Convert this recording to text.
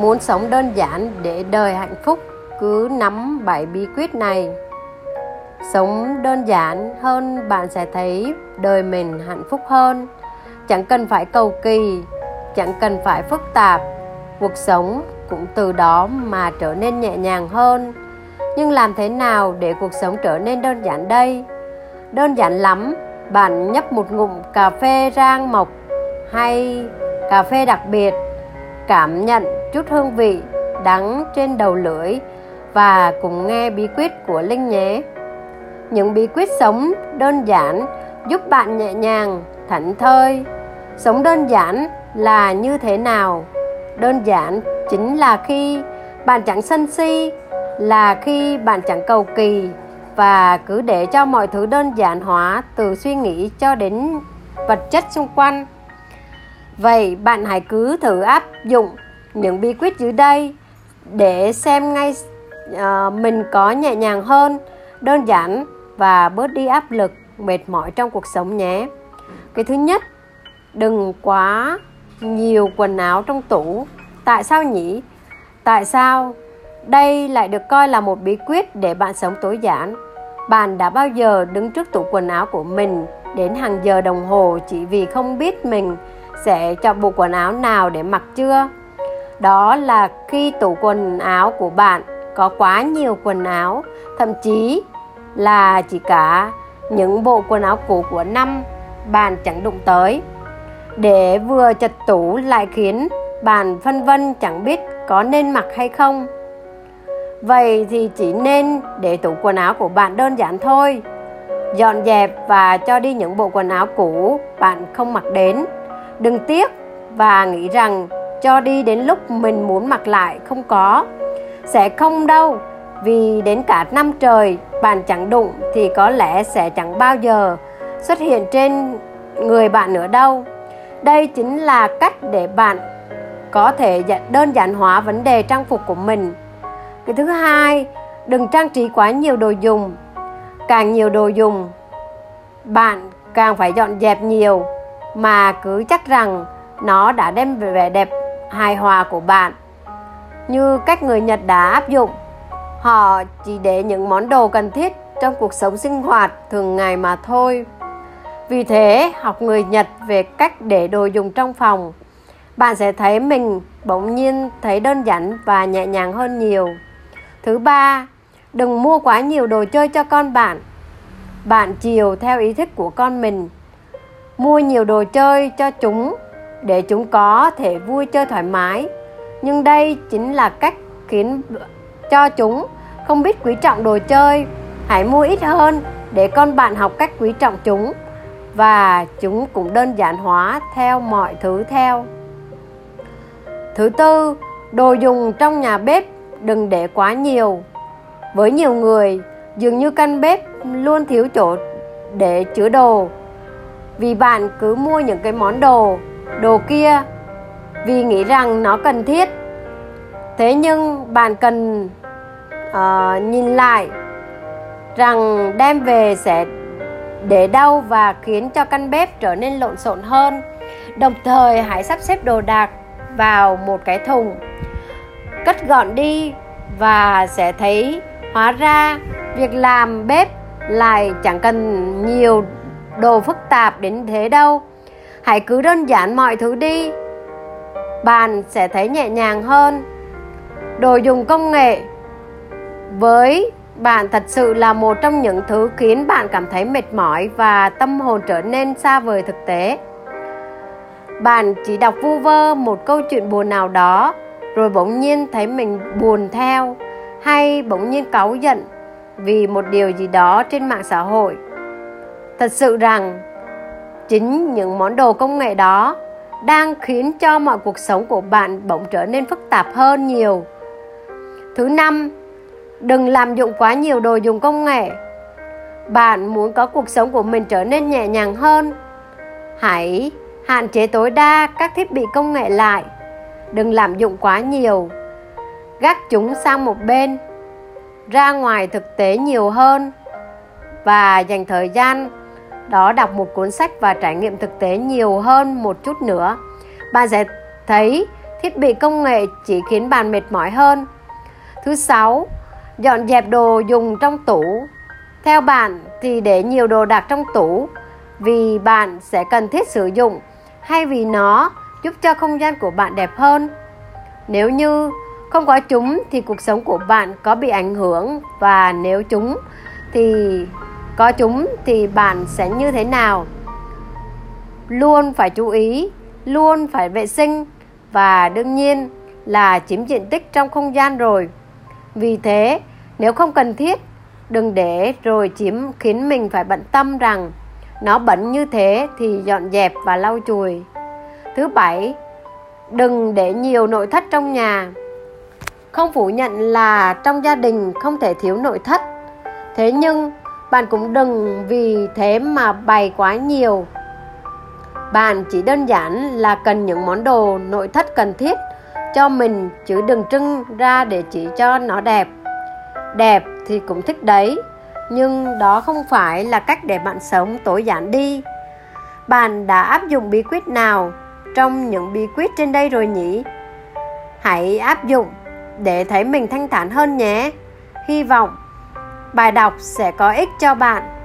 muốn sống đơn giản để đời hạnh phúc, cứ nắm bảy bí quyết này. Sống đơn giản hơn bạn sẽ thấy đời mình hạnh phúc hơn. Chẳng cần phải cầu kỳ, chẳng cần phải phức tạp. Cuộc sống cũng từ đó mà trở nên nhẹ nhàng hơn. Nhưng làm thế nào để cuộc sống trở nên đơn giản đây? Đơn giản lắm, bạn nhấp một ngụm cà phê rang mộc hay cà phê đặc biệt, cảm nhận chút hương vị đắng trên đầu lưỡi và cùng nghe bí quyết của linh nhé. Những bí quyết sống đơn giản giúp bạn nhẹ nhàng, thảnh thơi. Sống đơn giản là như thế nào? Đơn giản chính là khi bạn chẳng sân si, là khi bạn chẳng cầu kỳ và cứ để cho mọi thứ đơn giản hóa từ suy nghĩ cho đến vật chất xung quanh. Vậy bạn hãy cứ thử áp dụng những bí quyết dưới đây để xem ngay uh, mình có nhẹ nhàng hơn đơn giản và bớt đi áp lực mệt mỏi trong cuộc sống nhé. Cái thứ nhất đừng quá nhiều quần áo trong tủ. Tại sao nhỉ? Tại sao? Đây lại được coi là một bí quyết để bạn sống tối giản. Bạn đã bao giờ đứng trước tủ quần áo của mình đến hàng giờ đồng hồ chỉ vì không biết mình sẽ chọn bộ quần áo nào để mặc chưa? Đó là khi tủ quần áo của bạn có quá nhiều quần áo, thậm chí là chỉ cả những bộ quần áo cũ của năm bạn chẳng đụng tới. Để vừa chật tủ lại khiến bạn phân vân chẳng biết có nên mặc hay không. Vậy thì chỉ nên để tủ quần áo của bạn đơn giản thôi. Dọn dẹp và cho đi những bộ quần áo cũ bạn không mặc đến. Đừng tiếc và nghĩ rằng cho đi đến lúc mình muốn mặc lại, không có. Sẽ không đâu, vì đến cả năm trời, bạn chẳng đụng thì có lẽ sẽ chẳng bao giờ xuất hiện trên người bạn nữa đâu. Đây chính là cách để bạn có thể đơn giản hóa vấn đề trang phục của mình. Cái thứ hai, đừng trang trí quá nhiều đồ dùng. Càng nhiều đồ dùng, bạn càng phải dọn dẹp nhiều, mà cứ chắc rằng nó đã đem về vẻ đẹp hài hòa của bạn. Như cách người nhật đã áp dụng, họ chỉ để những món đồ cần thiết trong cuộc sống sinh hoạt thường ngày mà thôi. Vì thế, học người nhật về cách để đồ dùng trong phòng, bạn sẽ thấy mình bỗng nhiên thấy đơn giản và nhẹ nhàng hơn nhiều. Thứ ba, đừng mua quá nhiều đồ chơi cho con bạn. Bạn chiều theo ý thích của con mình. Mua nhiều đồ chơi cho chúng để chúng có thể vui chơi thoải mái. Nhưng đây chính là cách khiến cho chúng không biết quý trọng đồ chơi, hãy mua ít hơn để con bạn học cách quý trọng chúng. Và chúng cũng đơn giản hóa theo mọi thứ theo. Thứ tư, đồ dùng trong nhà bếp đừng để quá nhiều. Với nhiều người, dường như căn bếp luôn thiếu chỗ để chứa đồ. Vì bạn cứ mua những cái món đồ đồ kia vì nghĩ rằng nó cần thiết. Thế nhưng bạn cần uh, nhìn lại rằng đem về sẽ để đâu và khiến cho căn bếp trở nên lộn xộn hơn. Đồng thời hãy sắp xếp đồ đạc vào một cái thùng cất gọn đi và sẽ thấy hóa ra việc làm bếp lại chẳng cần nhiều đồ phức tạp đến thế đâu hãy cứ đơn giản mọi thứ đi. Bạn sẽ thấy nhẹ nhàng hơn. Đồ dùng công nghệ với bạn thật sự là một trong những thứ khiến bạn cảm thấy mệt mỏi và tâm hồn trở nên xa vời thực tế. Bạn chỉ đọc vu vơ một câu chuyện buồn nào đó, rồi bỗng nhiên thấy mình buồn theo, hay bỗng nhiên cáu giận vì một điều gì đó trên mạng xã hội. Thật sự rằng chính những món đồ công nghệ đó, đang khiến cho mọi cuộc sống của bạn bỗng trở nên phức tạp hơn nhiều. Thứ năm, đừng làm dụng quá nhiều đồ dùng công nghệ. Bạn muốn có cuộc sống của mình trở nên nhẹ nhàng hơn, hãy hạn chế tối đa các thiết bị công nghệ lại. Đừng làm dụng quá nhiều, gác chúng sang một bên, ra ngoài thực tế nhiều hơn và dành thời gian đó đọc một cuốn sách và trải nghiệm thực tế nhiều hơn một chút nữa bạn sẽ thấy thiết bị công nghệ chỉ khiến bạn mệt mỏi hơn. Thứ sáu, dọn dẹp đồ dùng trong tủ. Theo bạn thì để nhiều đồ đạc trong tủ vì bạn sẽ cần thiết sử dụng hay vì nó giúp cho không gian của bạn đẹp hơn. Nếu như không có chúng thì cuộc sống của bạn có bị ảnh hưởng và nếu chúng thì có chúng thì bạn sẽ như thế nào? Luôn phải chú ý, luôn phải vệ sinh và đương nhiên là chiếm diện tích trong không gian rồi. Vì thế, nếu không cần thiết, đừng để rồi chiếm khiến mình phải bận tâm rằng nó bẩn như thế thì dọn dẹp và lau chùi. Thứ bảy, đừng để nhiều nội thất trong nhà. Không phủ nhận là trong gia đình không thể thiếu nội thất. Thế nhưng bạn cũng đừng vì thế mà bày quá nhiều. Bạn chỉ đơn giản là cần những món đồ nội thất cần thiết cho mình chứ đừng trưng ra để chỉ cho nó đẹp. Đẹp thì cũng thích đấy, nhưng đó không phải là cách để bạn sống tối giản đi. Bạn đã áp dụng bí quyết nào trong những bí quyết trên đây rồi nhỉ? Hãy áp dụng để thấy mình thanh thản hơn nhé. Hy vọng bài đọc sẽ có ích cho bạn.